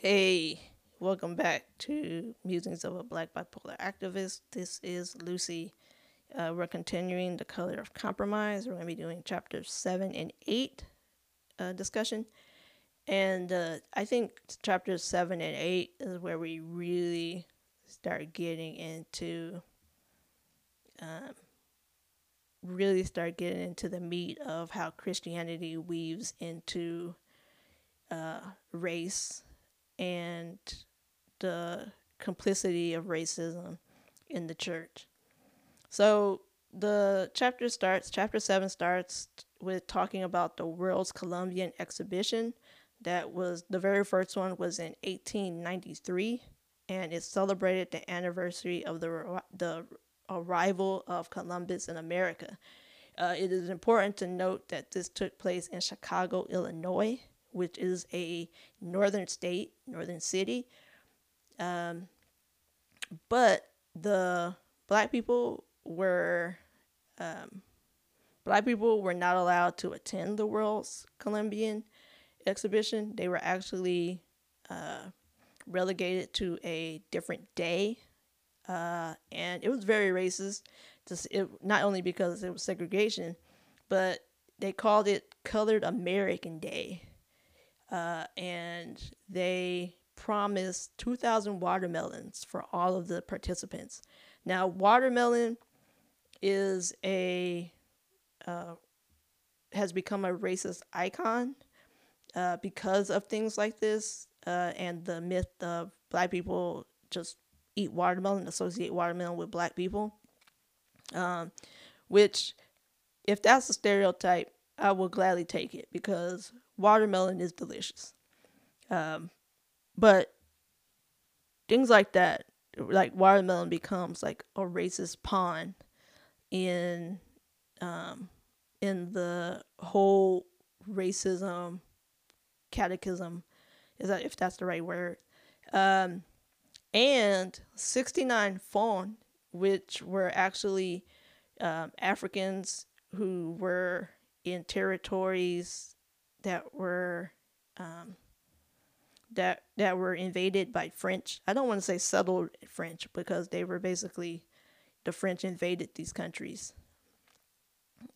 Hey, welcome back to Musings of a Black Bipolar Activist. This is Lucy. Uh, we're continuing the color of compromise. We're going to be doing chapters seven and eight uh, discussion. And uh, I think chapters seven and eight is where we really start getting into, um, really start getting into the meat of how Christianity weaves into uh, race and the complicity of racism in the church. So the chapter starts, chapter 7 starts with talking about the World's Columbian Exhibition. That was the very first one was in 1893 and it celebrated the anniversary of the the arrival of Columbus in America. Uh, it is important to note that this took place in Chicago, Illinois, which is a northern state, northern city. Um, but the black people were um, black people were not allowed to attend the World's Columbian exhibition. They were actually uh, relegated to a different day, uh, and it was very racist. Just it, not only because it was segregation, but they called it Colored American Day uh, and they promised 2,000 watermelons for all of the participants. Now, watermelon is a uh, has become a racist icon uh, because of things like this uh, and the myth of black people just eat watermelon, associate watermelon with black people. Um, which, if that's a stereotype, I will gladly take it because watermelon is delicious. Um, but things like that, like watermelon becomes like a racist pawn in um, in the whole racism catechism. Is that if that's the right word? Um, and 69 Fon, which were actually um, Africans who were in territories that were um, that that were invaded by French. I don't want to say settled French because they were basically the French invaded these countries.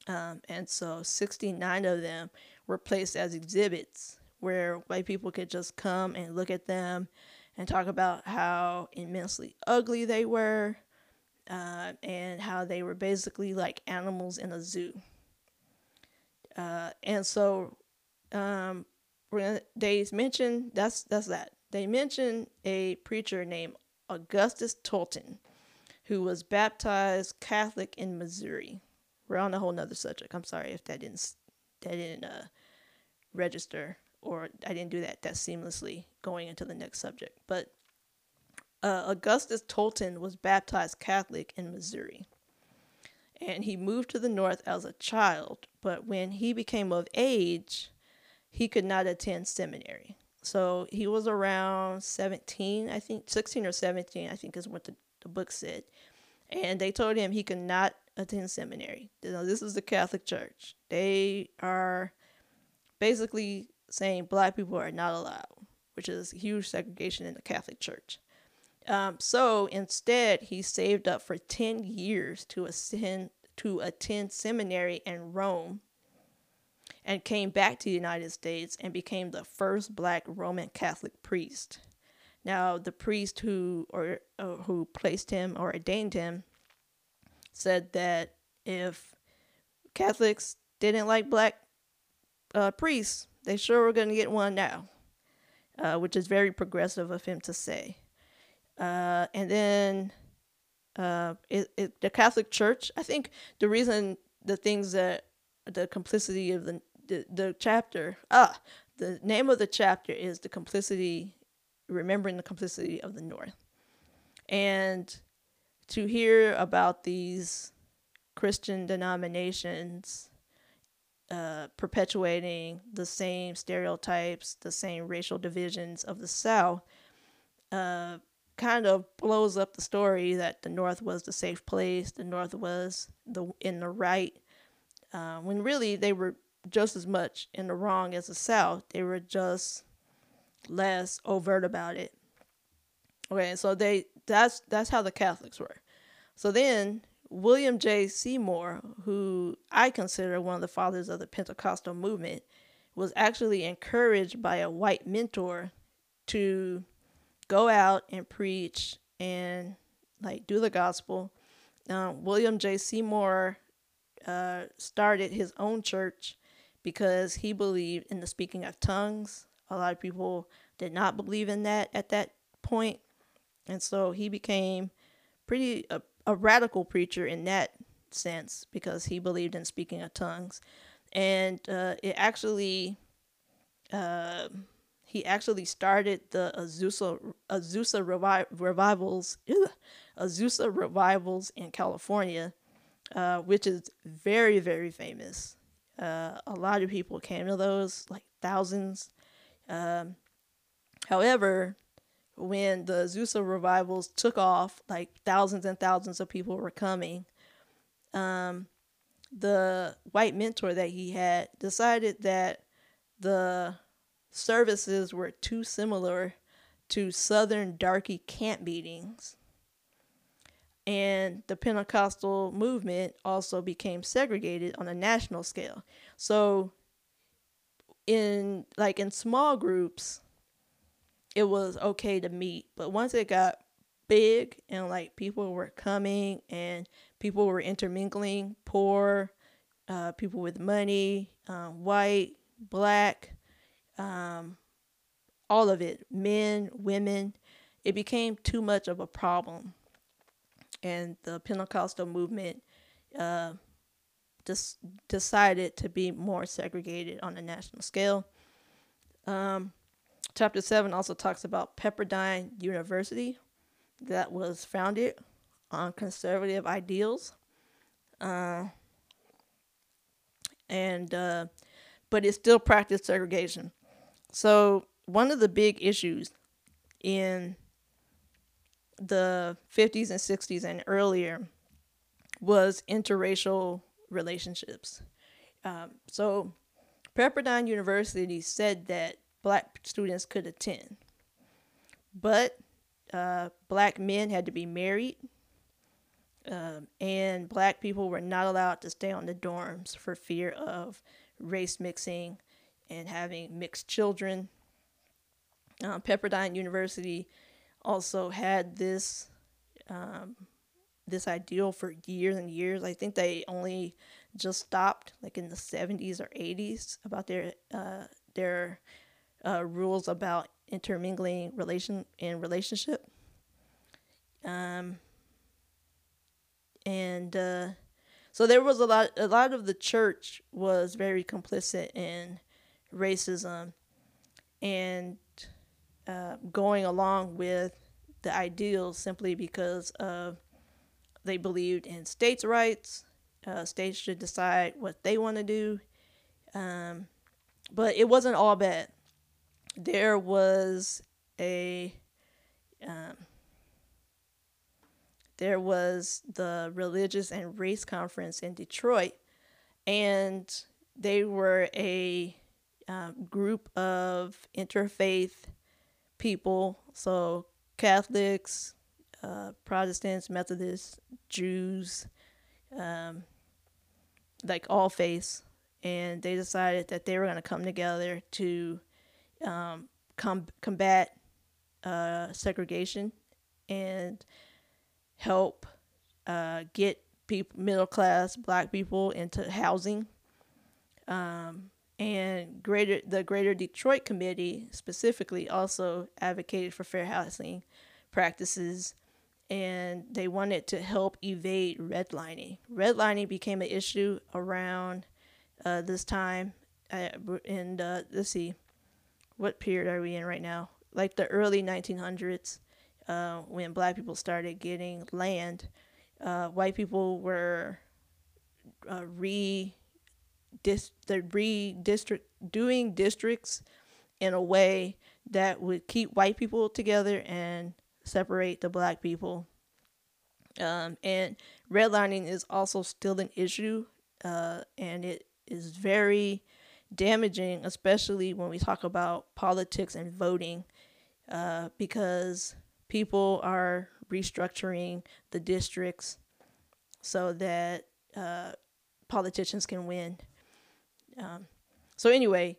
Um, and so 69 of them were placed as exhibits where white people could just come and look at them and talk about how immensely ugly they were uh, and how they were basically like animals in a zoo. Uh, and so um, they mentioned that's that's that. They mentioned a preacher named Augustus Tolton, who was baptized Catholic in Missouri. We're on a whole nother subject. I'm sorry if that didn't that didn't uh, register or I didn't do that that seamlessly going into the next subject. But uh, Augustus Tolton was baptized Catholic in Missouri. And he moved to the north as a child, but when he became of age, he could not attend seminary. So he was around 17, I think, 16 or 17, I think is what the, the book said. And they told him he could not attend seminary. You know, this is the Catholic Church. They are basically saying black people are not allowed, which is huge segregation in the Catholic Church. Um, so instead, he saved up for 10 years to ascend to attend seminary in Rome and came back to the United States and became the first black Roman Catholic priest. Now, the priest who or uh, who placed him or ordained him said that if Catholics didn't like black uh, priests, they sure were going to get one now, uh, which is very progressive of him to say. Uh, and then uh, it, it, the Catholic Church, I think the reason the things that the complicity of the the, the chapter, ah, the name of the chapter is The Complicity, Remembering the Complicity of the North. And to hear about these Christian denominations uh, perpetuating the same stereotypes, the same racial divisions of the South, uh, kind of blows up the story that the North was the safe place, the North was the in the right, uh, when really they were just as much in the wrong as the South. They were just less overt about it. Okay, so they that's that's how the Catholics were. So then William J. Seymour, who I consider one of the fathers of the Pentecostal movement, was actually encouraged by a white mentor to go out and preach and like do the gospel. Uh, William J. Seymour uh, started his own church because he believed in the speaking of tongues. A lot of people did not believe in that at that point. and so he became pretty a, a radical preacher in that sense because he believed in speaking of tongues, and uh, it actually. Uh, he actually started the Azusa Azusa revi- revivals, ugh, Azusa revivals in California, uh, which is very very famous. Uh, a lot of people came to those, like thousands. Um, however, when the Azusa revivals took off, like thousands and thousands of people were coming. Um, the white mentor that he had decided that the services were too similar to Southern darky camp meetings. And the Pentecostal movement also became segregated on a national scale. So, in like in small groups, it was okay to meet. But once it got big and like people were coming and people were intermingling, poor, uh, people with money, um, white, black, um, all of it, men, women, it became too much of a problem. And the Pentecostal movement uh, just decided to be more segregated on a national scale. Um, chapter 7 also talks about Pepperdine University, that was founded on conservative ideals. Uh, and uh, but it still practiced segregation. So, one of the big issues in the 50s and 60s and earlier was interracial relationships. Um, so, Pepperdine University said that black students could attend, but uh, black men had to be married, um, and black people were not allowed to stay on the dorms for fear of race mixing and having mixed children. Uh, Pepperdine University also had this um, this ideal for years and years. I think they only just stopped like in the 70s or 80s about their uh, their uh, rules about intermingling relation and relationship. Um, and uh, so there was a lot. A lot of the church was very complicit in racism and uh, going along with the ideals simply because of they believed in states' rights. Uh, states should decide what they want to do. Um, but it wasn't all bad. There was a um, there was the religious and race conference in Detroit, and they were a uh, group of interfaith people, so Catholics, uh, Protestants, Methodists, Jews, um, like all faiths, and they decided that they were going to come together to um, com- combat uh, segregation and help uh, get people, middle class black people into housing. Um, and greater the Greater Detroit Committee specifically also advocated for fair housing practices, and they wanted to help evade redlining. Redlining became an issue around uh, this time, and uh, let's see, what period are we in right now? Like the early 1900s, uh, when black people started getting land, uh, white people were uh, re dis- the redistrict doing districts in a way that would keep white people together and separate the black people. Um, and redlining is also still an issue, uh, and it is very damaging, especially when we talk about politics and voting, uh, because people are restructuring the districts so that uh, politicians can win. Um, so anyway,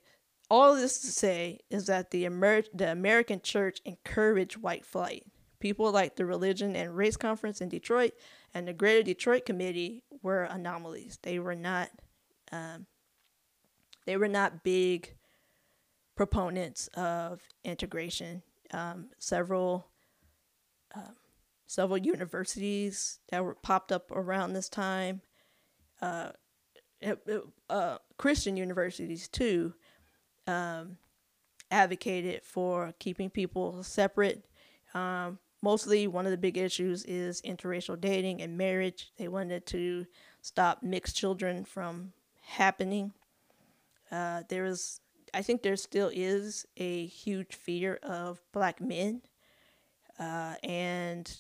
all this to say is that the Amer- the American church encouraged white flight. People like the Religion and Race Conference in Detroit and the Greater Detroit Committee were anomalies. They were not um, they were not big proponents of integration. Um, several um, several universities that were popped up around this time, uh, uh, Christian universities too, um, advocated for keeping people separate. Um, mostly, one of the big issues is interracial dating and marriage. They wanted to stop mixed children from happening. Uh, there is, I think, there still is a huge fear of black men, uh, and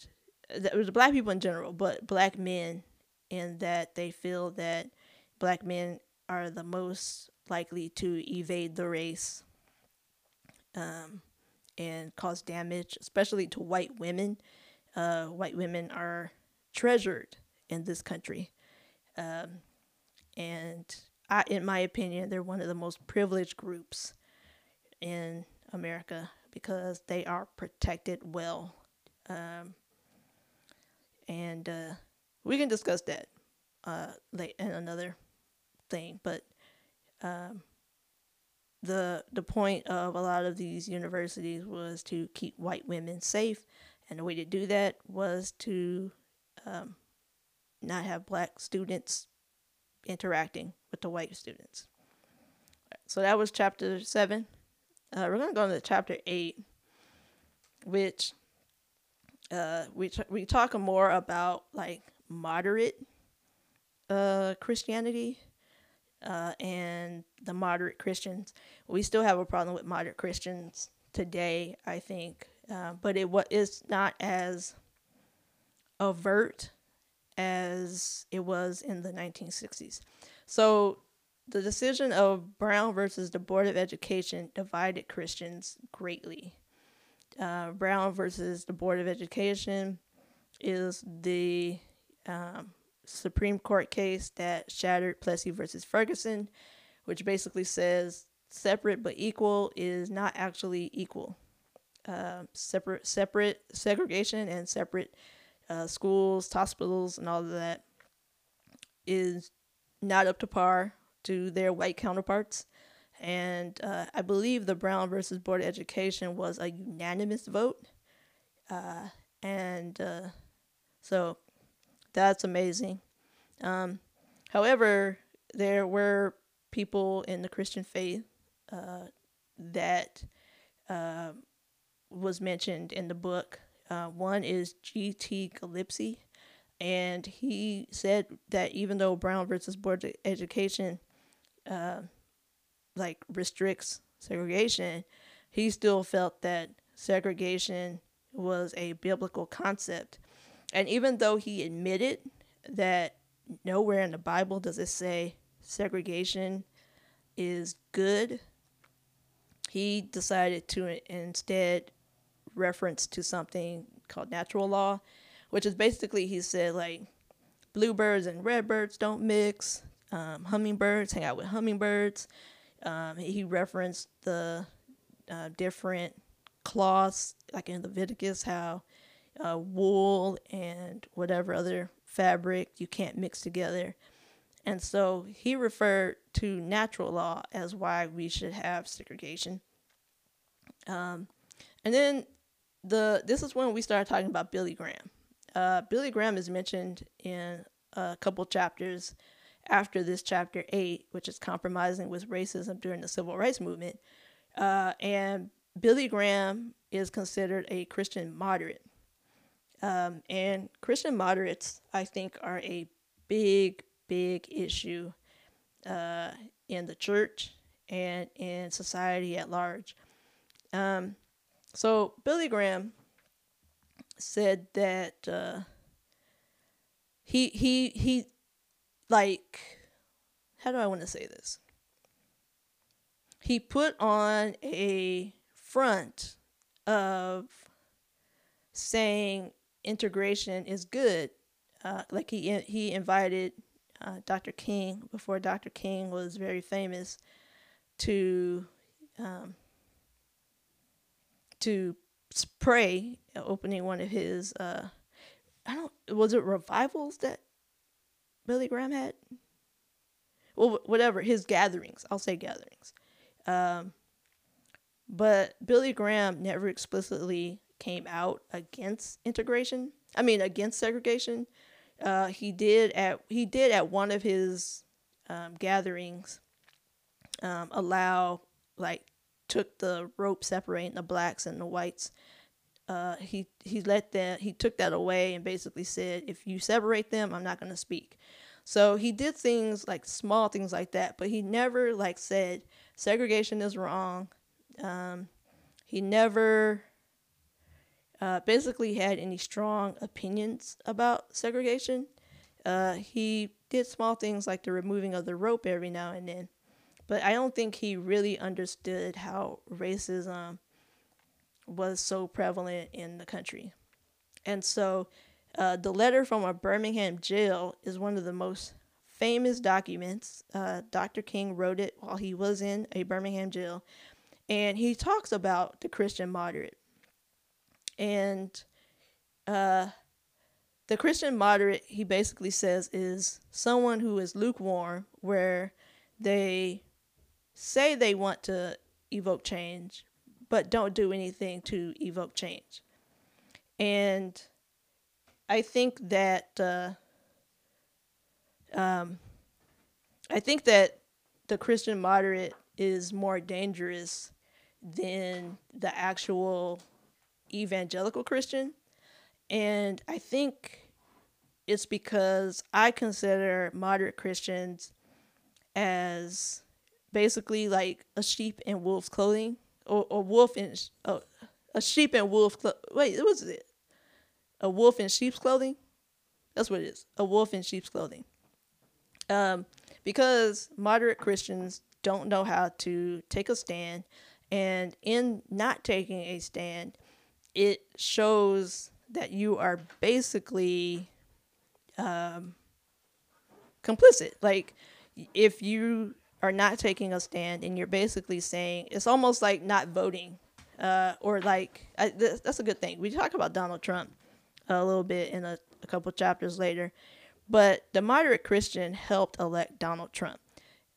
it was black people in general, but black men, in that they feel that black men are the most likely to evade the race um, and cause damage, especially to white women. Uh, white women are treasured in this country. Um, and I, in my opinion, they're one of the most privileged groups in America because they are protected well. Um, and uh, we can discuss that uh, late in another thing. But um, the the point of a lot of these universities was to keep white women safe, and the way to do that was to um, not have black students interacting with the white students. So that was chapter seven. Uh, we're gonna go into chapter eight, which uh, we t- we talk more about like moderate uh, Christianity uh, and the moderate Christians. We still have a problem with moderate Christians today, I think, uh, but it what is not as overt as it was in the 1960s. So the decision of Brown versus the Board of Education divided Christians greatly. Uh, Brown versus the Board of Education is the um, Supreme Court case that shattered Plessy versus Ferguson, which basically says separate but equal is not actually equal. Uh, separate, separate segregation and separate uh, schools, hospitals, and all of that is not up to par to their white counterparts. And uh, I believe the Brown versus Board of Education was a unanimous vote. Uh, and uh, so that's amazing. Um, however, there were people in the Christian faith uh, that uh, was mentioned in the book. Uh, one is G.T. Gillespie, and he said that even though Brown versus Board of Education uh, like restricts segregation, he still felt that segregation was a biblical concept. And even though he admitted that nowhere in the Bible does it say segregation is good, he decided to instead reference to something called natural law, which is basically he said like bluebirds and redbirds don't mix, um, hummingbirds hang out with hummingbirds. Um, he referenced the uh, different cloths, like in Leviticus, how uh, wool and whatever other fabric you can't mix together. And so he referred to natural law as why we should have segregation. Um, and then the this is when we started talking about Billy Graham. Uh, Billy Graham is mentioned in a couple chapters after this chapter eight, which is compromising with racism during the civil rights movement. Uh, and Billy Graham is considered a Christian moderate. Um, and Christian moderates, I think, are a big, big issue uh, in the church and in society at large. Um, so Billy Graham said that uh, he he he like how do I want to say this? he put on a front of saying integration is good. Uh, like he he invited uh, Dr. King before Dr. King was very famous to um, to pray opening one of his uh, I don't was it revivals that Billy Graham had well whatever his gatherings I'll say gatherings um, but Billy Graham never explicitly came out against integration I mean against segregation uh, he did at he did at one of his um, gatherings um, allow like took the rope separating the blacks and the whites. Uh, he he let that he took that away and basically said, if you separate them, I'm not going to speak. So he did things like small things like that, but he never like said segregation is wrong. Um, he never uh, basically had any strong opinions about segregation. Uh, he did small things like the removing of the rope every now and then, but I don't think he really understood how racism was so prevalent in the country. And so uh, the letter from a Birmingham jail is one of the most famous documents. Uh, Dr. King wrote it while he was in a Birmingham jail. And he talks about the Christian moderate. And uh, the Christian moderate, he basically says, is someone who is lukewarm, where they say they want to evoke change, but don't do anything to evoke change. And I think that uh, um, I think that the Christian moderate is more dangerous than the actual evangelical Christian. And I think it's because I consider moderate Christians as basically like a sheep in wolf's clothing or, a wolf in oh, a sheep in wolf wait what was it? A wolf in sheep's clothing? That's what it is a wolf in sheep's clothing. Um, because moderate christians don't know how to take a stand and in not taking a stand it shows that you are basically um, complicit. Like if you are not taking a stand and you're basically saying it's almost like not voting uh, or like I, th- that's a good thing. We talk about donald trump a little bit in a, a couple chapters later but the moderate christian helped elect donald trump.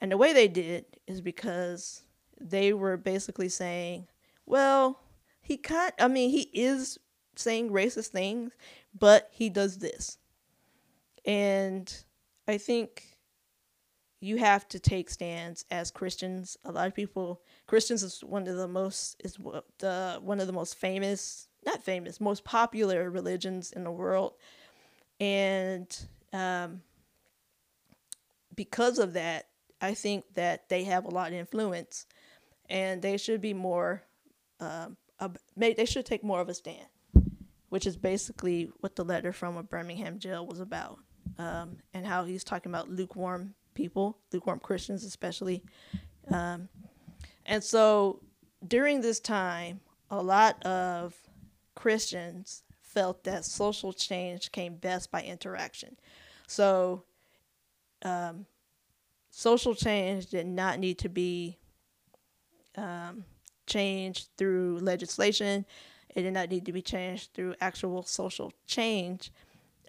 And the way they did is because they were basically saying well he can't i mean he is saying racist things but he does this and i think you have to take stands as Christians. A lot of people Christians is one of the most is the one of the most famous, not famous, most popular religions in the world, and um, because of that, I think that they have a lot of influence, and they should be more. Um, they should take more of a stand, which is basically what the letter from a Birmingham jail was about, um, and how he's talking about lukewarm people, lukewarm Christians especially. Um, and so during this time, a lot of Christians felt that social change came best by interaction. So, um, social change did not need to be um, changed through legislation. It did not need to be changed through actual social change,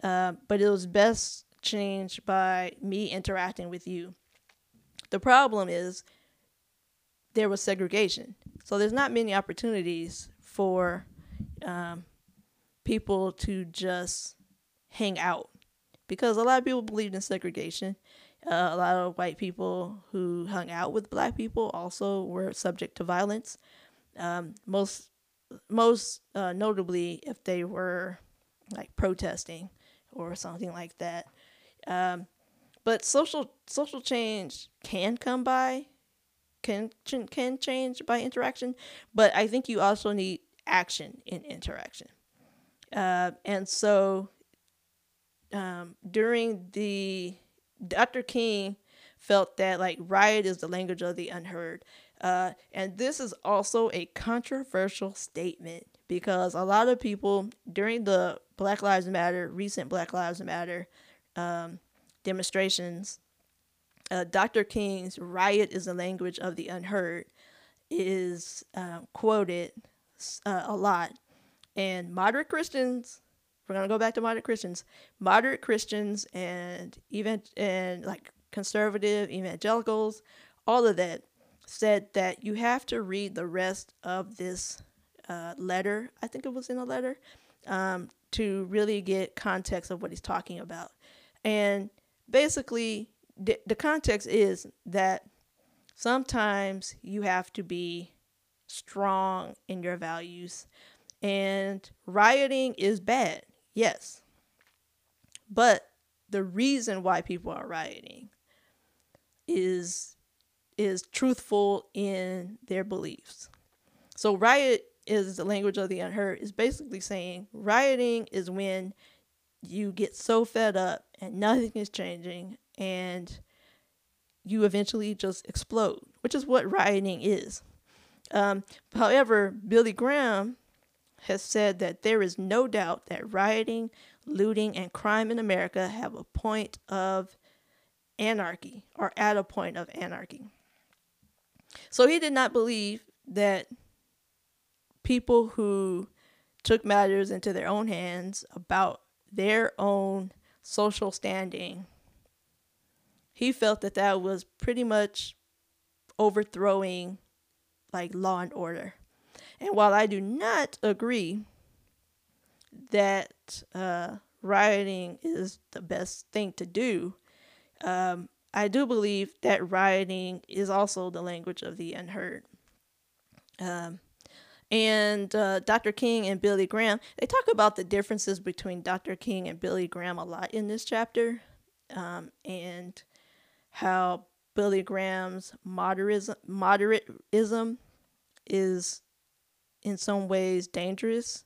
uh, but it was best changed by me interacting with you. The problem is there was segregation. So there's not many opportunities for um, people to just hang out because a lot of people believed in segregation. Uh, a lot of white people who hung out with black people also were subject to violence. Um, most most uh, notably if they were like protesting or something like that. Um, but social social change can come by, can can change by interaction. But I think you also need action in interaction. Uh, and so um, during the Dr. King felt that like riot is the language of the unheard. Uh, and this is also a controversial statement because a lot of people during the Black Lives Matter, recent Black Lives Matter um, demonstrations, uh, Dr. King's riot is the language of the unheard is uh, quoted uh, a lot. And moderate Christians, we're to go back to moderate Christians, moderate Christians and even and like conservative evangelicals, all of that said that you have to read the rest of this uh, letter. I think it was in a letter um, to really get context of what he's talking about. And basically, the context is that sometimes you have to be strong in your values. And rioting is bad, yes. But the reason why people are rioting is is truthful in their beliefs. So riot is the language of the unheard is basically saying rioting is when you get so fed up and nothing is changing and you eventually just explode, which is what rioting is. Um, however, Billy Graham has said that there is no doubt that rioting, looting, and crime in America have a point of anarchy or at a point of anarchy. So he did not believe that people who took matters into their own hands about their own social standing, he felt that that was pretty much overthrowing like law and order. And while I do not agree that uh, rioting is the best thing to do, um, I do believe that rioting is also the language of the unheard. Um, and uh, Dr. King and Billy Graham, they talk about the differences between Dr. King and Billy Graham a lot in this chapter, um, and how Billy Graham's moderatism, is in some ways dangerous.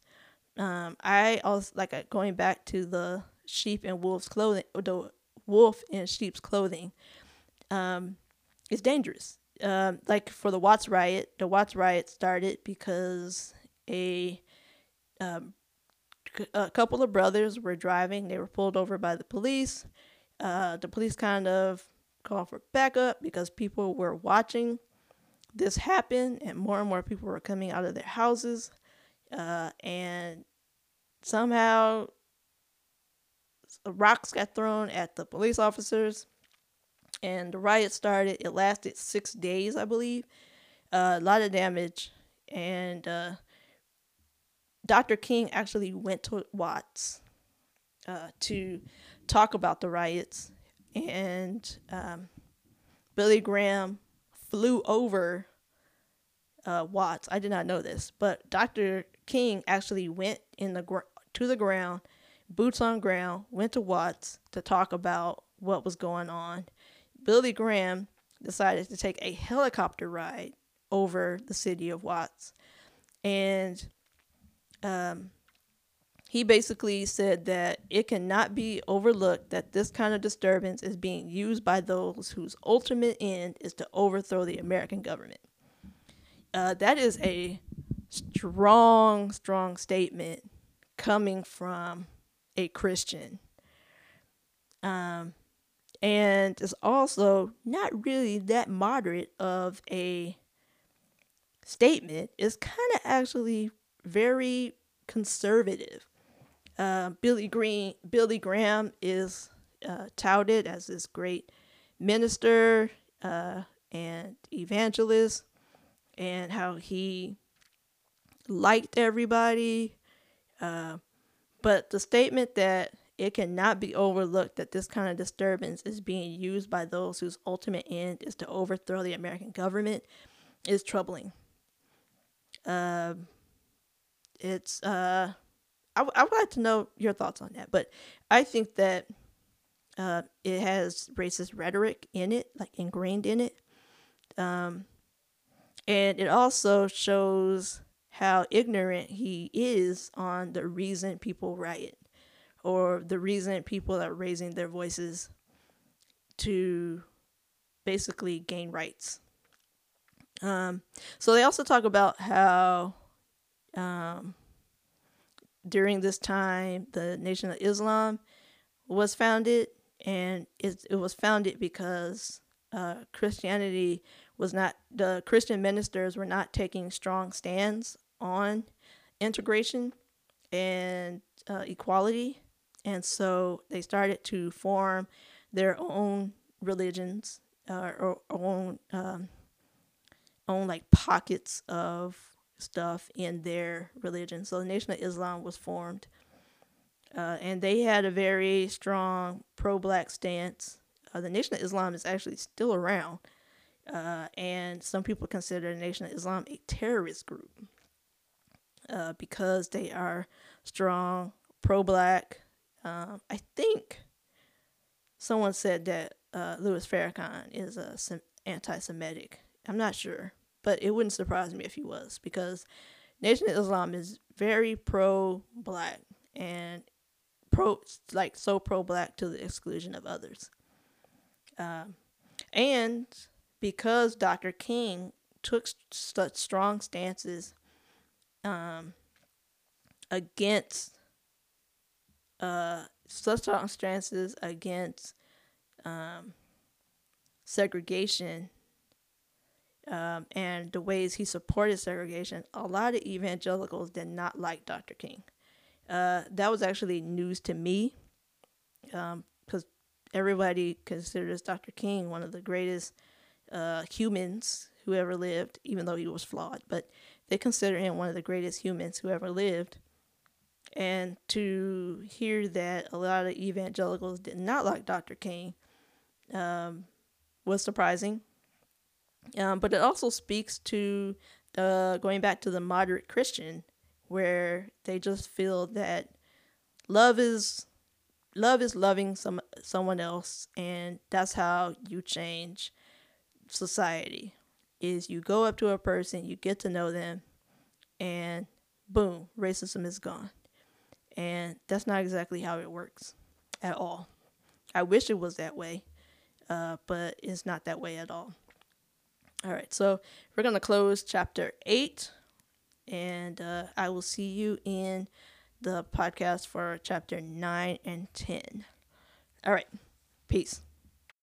Um, I also like uh, going back to the sheep and wolf's clothing, the wolf in sheep's clothing. Um, it's dangerous um, like for the Watts riot, the Watts riot started because a um, a couple of brothers were driving. They were pulled over by the police. Uh, the police kind of called for backup because people were watching this happened, and more and more people were coming out of their houses. Uh, and somehow rocks got thrown at the police officers and the riot started. It lasted six days, I believe. Uh, a lot of damage, and uh, Dr. King actually went to Watts uh, to talk about the riots, and um, Billy Graham flew over uh, Watts. I did not know this, but Dr. King actually went in the gr- to the ground, boots on ground, went to Watts to talk about what was going on Billy Graham decided to take a helicopter ride over the city of Watts. And um, he basically said that it cannot be overlooked that this kind of disturbance is being used by those whose ultimate end is to overthrow the American government. Uh, that is a strong, strong statement coming from a Christian. Um, and it's also not really that moderate of a statement. It's kind of actually very conservative. Uh, Billy Green, Billy Graham is uh, touted as this great minister uh, and evangelist, and how he liked everybody. Uh, but the statement that it cannot be overlooked that this kind of disturbance is being used by those whose ultimate end is to overthrow the American government is troubling. Uh, it's uh, I, w- I would like to know your thoughts on that, but I think that uh, it has racist rhetoric in it, like ingrained in it. Um, and it also shows how ignorant he is on the reason people riot or the reason people are raising their voices to basically gain rights. Um, so they also talk about how um, during this time the Nation of Islam was founded, and it, it was founded because uh, Christianity was not the Christian ministers were not taking strong stands on integration and uh, equality, and so they started to form their own religions uh, or own um, own like pockets of stuff in their religion. So the Nation of Islam was formed, uh, and they had a very strong pro-black stance. Uh, the Nation of Islam is actually still around, uh, and some people consider the Nation of Islam a terrorist group uh, because they are strong pro-black. Um, I think someone said that uh, Louis Farrakhan is a anti-Semitic. I'm not sure, but it wouldn't surprise me if he was because Nation of Islam is very pro-black and pro like so pro-black to the exclusion of others. Um, and because Dr. King took such strong stances um, against uh, such strong stances against um, segregation um, and the ways he supported segregation, a lot of evangelicals did not like Dr. King. Uh, that was actually news to me because um, everybody considers Dr. King one of the greatest uh, humans who ever lived, even though he was flawed. But they consider him one of the greatest humans who ever lived. And to hear that a lot of evangelicals did not like Dr. King um, was surprising. Um, but it also speaks to uh, going back to the moderate Christian, where they just feel that love is love is loving some someone else, and that's how you change society. Is you go up to a person, you get to know them, and boom, racism is gone. And that's not exactly how it works at all. I wish it was that way, uh, but it's not that way at all. All right, so we're going to close chapter 8, and uh, I will see you in the podcast for chapter 9 and 10. All right, peace.